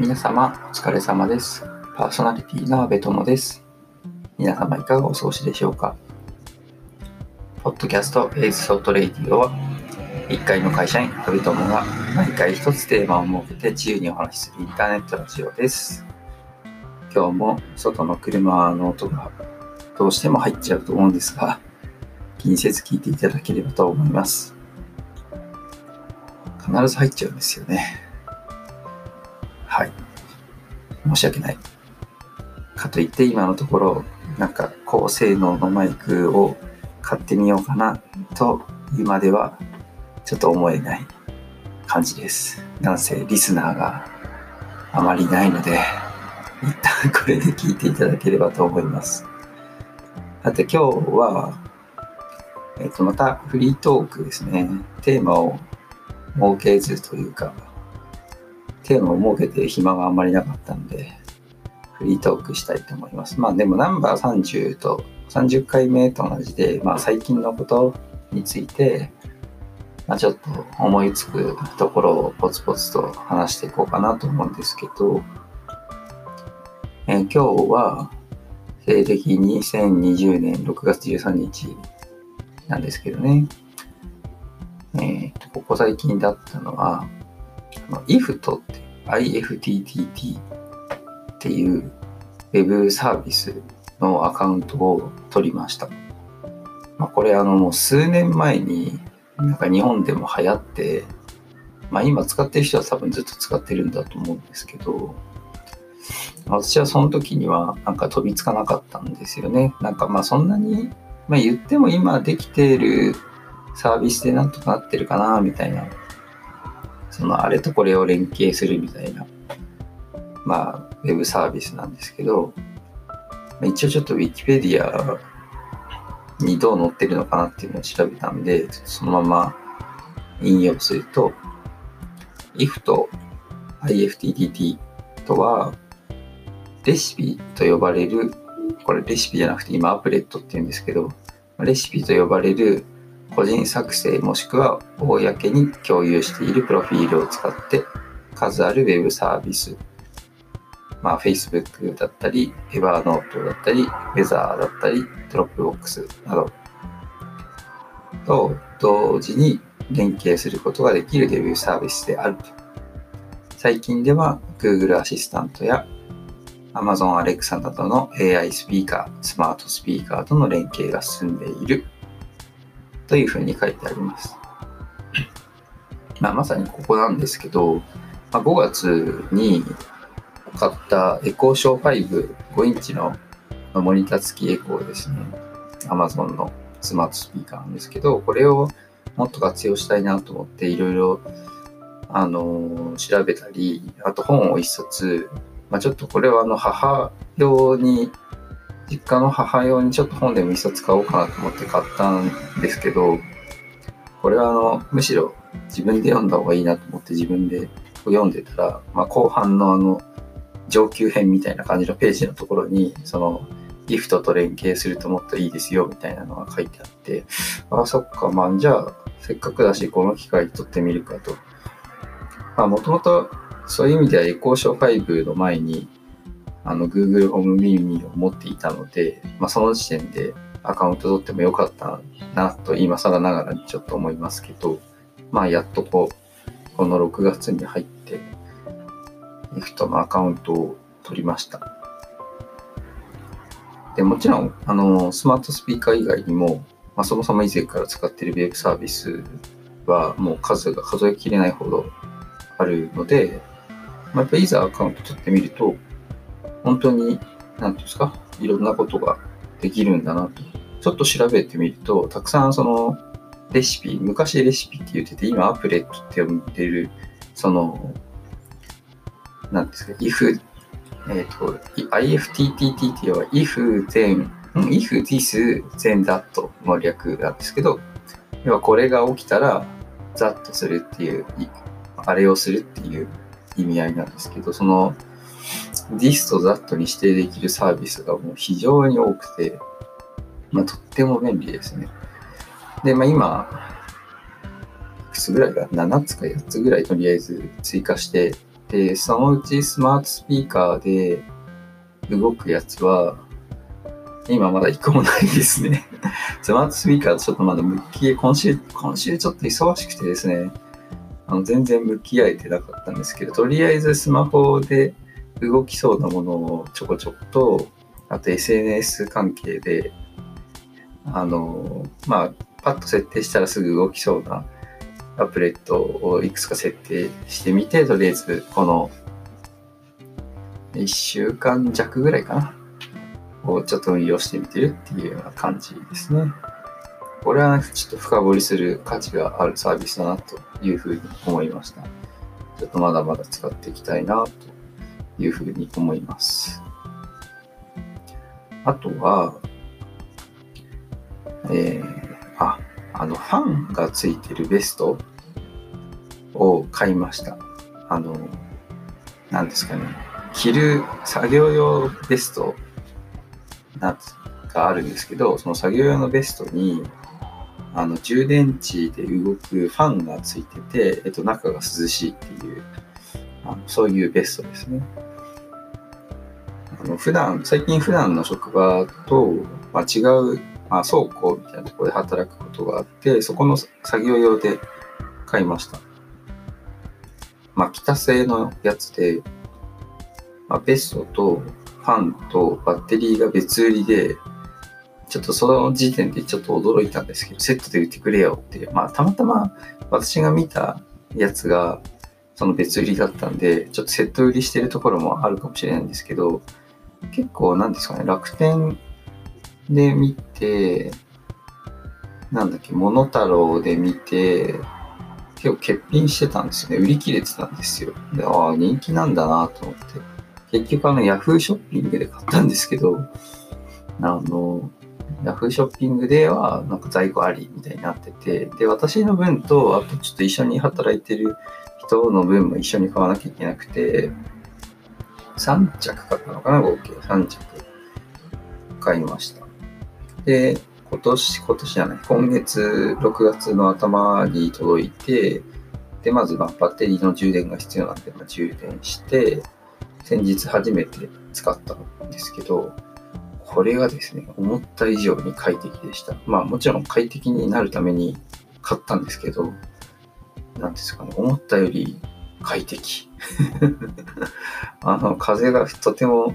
皆様お疲れ様です。パーソナリティの阿部友です。皆様いかがお過ごしでしょうか？ポッドキャストエイズソートレイディオは1階の会社員阿部友が毎回一つテーマを設けて自由にお話しするインターネットラジオです。今日も外の車の音がどうしても入っちゃうと思うんですが気にせず聞いていただければと思います。必ず入っちゃうんですよね。申し訳ない。かといって今のところ、なんか高性能のマイクを買ってみようかなと今ではちょっと思えない感じです。なんせリスナーがあまりないので、一旦これで聞いていただければと思います。さて今日は、えっと、またフリートークですね。テーマを設けずというか、テーマを設けて暇があんまりなかったので、フリートークしたいと思います。まあでもナンバー30と30回目と同じで、まあ最近のことについて、まあちょっと思いつくところをポツポツと話していこうかなと思うんですけど、えー今日は西暦2020年6月13日なんですけどね、えーここ最近だったのは、IFT って IFTTT っていうウェブサービスのアカウントを取りました。まあ、これあのもう数年前になんか日本でも流行って、まあ今使ってる人は多分ずっと使ってるんだと思うんですけど、私はその時にはなんか飛びつかなかったんですよね。なんかまあそんなに、まあ言っても今できているサービスでなんとかなってるかなみたいなそのあれとこれを連携するみたいな、まあ、ウェブサービスなんですけど、一応ちょっと Wikipedia にどう載ってるのかなっていうのを調べたんで、そのまま引用すると、if と IFTTT とは、レシピと呼ばれる、これレシピじゃなくて今アプレットって言うんですけど、レシピと呼ばれる個人作成もしくは公に共有しているプロフィールを使って数あるウェブサービス、まあ、Facebook だったり、Evernote だったり、Weather だったり、Dropbox など。と同時に連携することができるウェブサービスである。最近では Google アシスタントや Amazon Alexa などの AI スピーカー、スマートスピーカーとの連携が進んでいる。というふうに書いてあります。まあ、まさにここなんですけど、まあ、5月に買ったエコーショー5、5インチのモニター付きエコーですね。Amazon のスマートスピーカーなんですけど、これをもっと活用したいなと思っていろいろあの調べたり、あと本を一冊、まあ、ちょっとこれはあの母用に実家の母用にちょっと本でも一冊買おうかなと思って買ったんですけど、これはあの、むしろ自分で読んだ方がいいなと思って自分で読んでたら、まあ、後半のあの、上級編みたいな感じのページのところに、その、ギフトと連携するともっといいですよみたいなのが書いてあって、ああ、そっか、まあ、じゃあ、せっかくだし、この機会取ってみるかと。まあ、もともと、そういう意味ではエコーショー5の前に、あの Google ホームミニを持っていたので、まあ、その時点でアカウント取ってもよかったなと今更ながらにちょっと思いますけど、まあやっとこう、この6月に入って、ギフトのアカウントを取りました。でもちろん、あの、スマートスピーカー以外にも、まあ、そもそも以前から使っているウェブサービスはもう数が数えきれないほどあるので、まあ、やっぱいざアカウント取ってみると、本当に、なんていうんですか、いろんなことができるんだなと。ちょっと調べてみると、たくさんそのレシピ、昔レシピって言ってて、今アプレットって呼んでる、その、なんですか、if、えっ、と、IFTTT っていうのは if then、if this then that の略なんですけど、要はこれが起きたら、that するっていう、あれをするっていう意味合いなんですけど、その、this と that に指定できるサービスがもう非常に多くて、まあ、とっても便利ですね。で、まあ今、いくつぐらいか、7つか8つぐらいとりあえず追加してて、そのうちスマートスピーカーで動くやつは、今まだ一個もないですね。スマートスピーカーとちょっとまだ向き、今週、今週ちょっと忙しくてですね、あの全然向き合えてなかったんですけど、とりあえずスマホで動きそうなものをちょこちょことあと SNS 関係で、あの、まあ、パッと設定したらすぐ動きそうなアプレットをいくつか設定してみて、とりあえずこの1週間弱ぐらいかな。をちょっと運用してみてるっていうような感じですね。これはちょっと深掘りする価値があるサービスだなというふうに思いました。ちょっとまだまだ使っていきたいなというふうに思います。あとは、えー、あ、あの、ファンがついてるベストを買いました。あの、なんですかね。着る作業用ベストながあるんですけど、その作業用のベストに、あの、充電池で動くファンがついてて、えっと、中が涼しいっていう、あのそういうベストですね。あの普段、最近普段の職場と、まあ、違う、まあ、倉庫みたいなところで働くことがあって、そこの作業用で買いました。まあ、北製のやつで、まあ、ベストとファンとバッテリーが別売りで、ちょっとその時点でちょっと驚いたんですけど、セットで売ってくれよって。まあ、たまたま私が見たやつが、その別売りだったんで、ちょっとセット売りしてるところもあるかもしれないんですけど、結構なんですかね、楽天で見て、なんだっけ、モノタロウで見て、結構欠品してたんですよね。売り切れてたんですよ。で、ああ、人気なんだなと思って。結局あの、ヤフーショッピングで買ったんですけど、あの、ヤフーショッピングではなんか在庫ありみたいになってて、で、私の分と、あとちょっと一緒に働いてる人の分も一緒に買わなきゃいけなくて、3着買ったのかな、合計3着買いました。で、今年、今年じゃない、今月6月の頭に届いて、で、まずまバッテリーの充電が必要なんで、まあ、充電して、先日初めて使ったんですけど、これがですね、思った以上に快適でした。まあもちろん快適になるために買ったんですけど、なんですかね、思ったより快適。あの、風がとても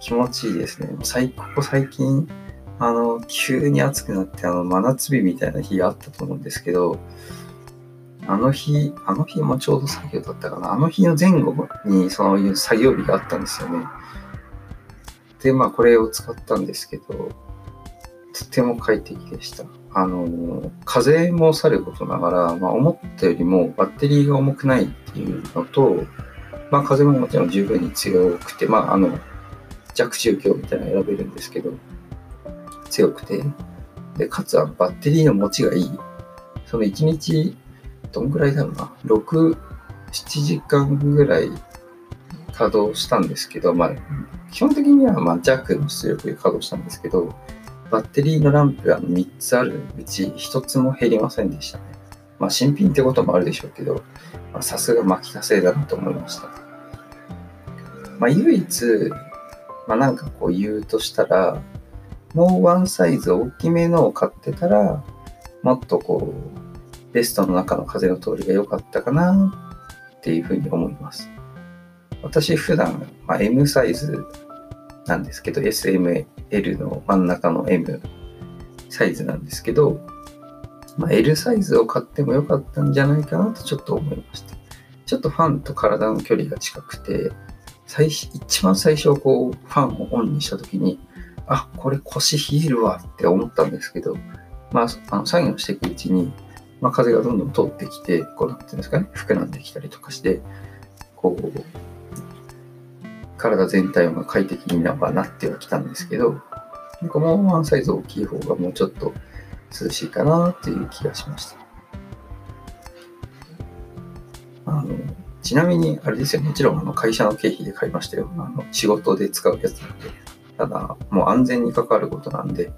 気持ちいいですね。最ここ最近、あの、急に暑くなって、あの、真夏日みたいな日があったと思うんですけど、あの日、あの日もちょうど作業だったかな。あの日の前後にそういう作業日があったんですよね。で、まあこれを使ったんですけど、とても快適でした。あの、風もさることながら、まあ、思ったよりもバッテリーが重くないていうのと、まあ、風ももちろん十分に強くて、まあ、あの、弱中強みたいなの選べるんですけど、強くて、で、かつはバッテリーの持ちがいい。その1日、どんぐらいだろうな、6、7時間ぐらい稼働したんですけど、まあ、基本的にはま弱の出力で稼働したんですけど、バッテリーのランプが3つあるうち1つも減りませんでしたね。まあ新品ってこともあるでしょうけど、さすが巻きたせだなと思いました。まあ唯一、まあなんかこう言うとしたら、もうワンサイズ大きめのを買ってたら、もっとこう、ベストの中の風の通りが良かったかなっていうふうに思います。私普段、まあ、M サイズなんですけど、SML の真ん中の M サイズなんですけど、まあ、L サイズを買ってもよかったんじゃないかなとちょっと思いました。ちょっとファンと体の距離が近くて、最一番最初こうファンをオンにした時に、あ、これ腰冷えるわって思ったんですけど、まあ、あの作業していくうちに、まあ、風がどんどん通ってきて、こうなんていうんですかね、膨らんできたりとかして、こう、体全体が快適になってはきたんですけど、なんかもうワンサイズ大きい方がもうちょっと涼しいかなっていう気がしました。あのちなみに、あれですよ、もちろんあの会社の経費で買いましたよ。あの仕事で使うやつなんで。ただ、もう安全に関わることなんで、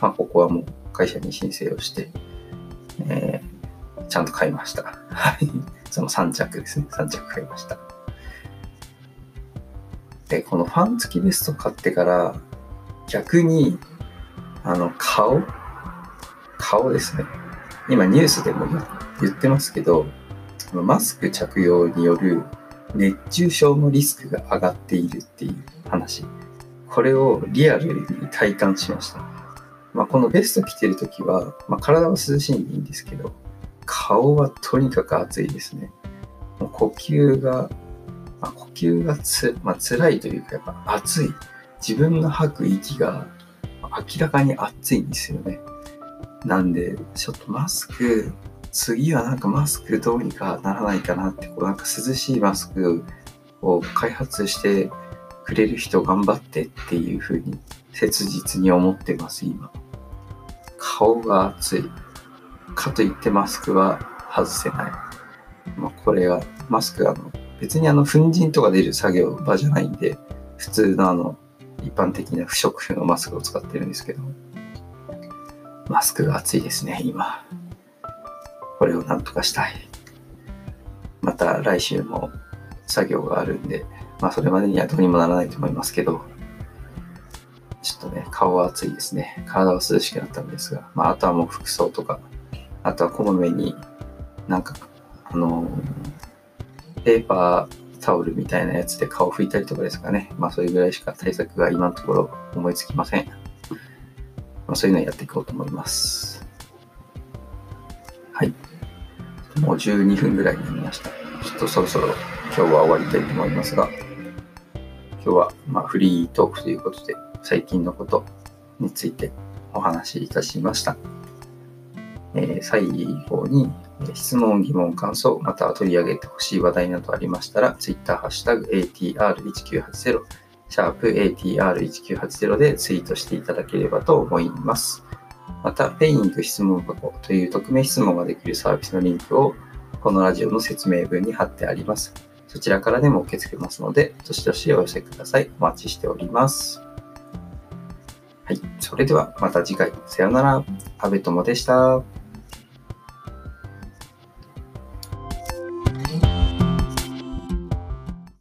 まあ、ここはもう会社に申請をして、えー、ちゃんと買いました。はい。その3着ですね。3着買いました。で、このファン付きベスト買ってから、逆に、あの、顔顔ですね。今ニュースでも言ってますけど、マスク着用による熱中症のリスクが上がっているっていう話。これをリアルに体感しました。まあ、このベスト着てるときは、まあ、体は涼しいんでいいんですけど、顔はとにかく暑いですね。もう呼吸が、まあ、呼吸がつ、まあ、辛いというか、やっぱ暑い。自分の吐く息が明らかに暑いんですよね。なんで、ちょっとマスク、次はなんかマスクどうにかならないかなって、こうなんか涼しいマスクを開発してくれる人頑張ってっていうふうに切実に思ってます、今。顔が熱い。かといってマスクは外せない。まあ、これは、マスクあの、別にあの、粉塵とか出る作業場じゃないんで、普通のあの、一般的な不織布のマスクを使ってるんですけど、マスクが熱いですね、今。これをなんとかしたい。また来週も作業があるんで、まあそれまでにはどうにもならないと思いますけど、ちょっとね、顔は熱いですね。体は涼しくなったんですが、まああとはもう服装とか、あとはこまめになんか、あのペーパータオルみたいなやつで顔拭いたりとかですかね。まあそれぐらいしか対策が今のところ思いつきません。まあそういうのをやっていこうと思います。はい。もう12分ぐらいになりました。ちょっとそろそろ今日は終わりたいと思いますが、今日はまフリートークということで、最近のことについてお話しいたしました。えー最後に、質問、疑問、感想、また取り上げてほしい話題などありましたら、Twitter、ハッシュタグ ATR1980、シャープ ATR1980 でツイートしていただければと思います。また、ペイング質問箱という匿名質問ができるサービスのリンクをこのラジオの説明文に貼ってあります。そちらからでも受け付けますので、どしどしお寄せください。お待ちしております。はい。それではまた次回。さよなら。阿部友でした。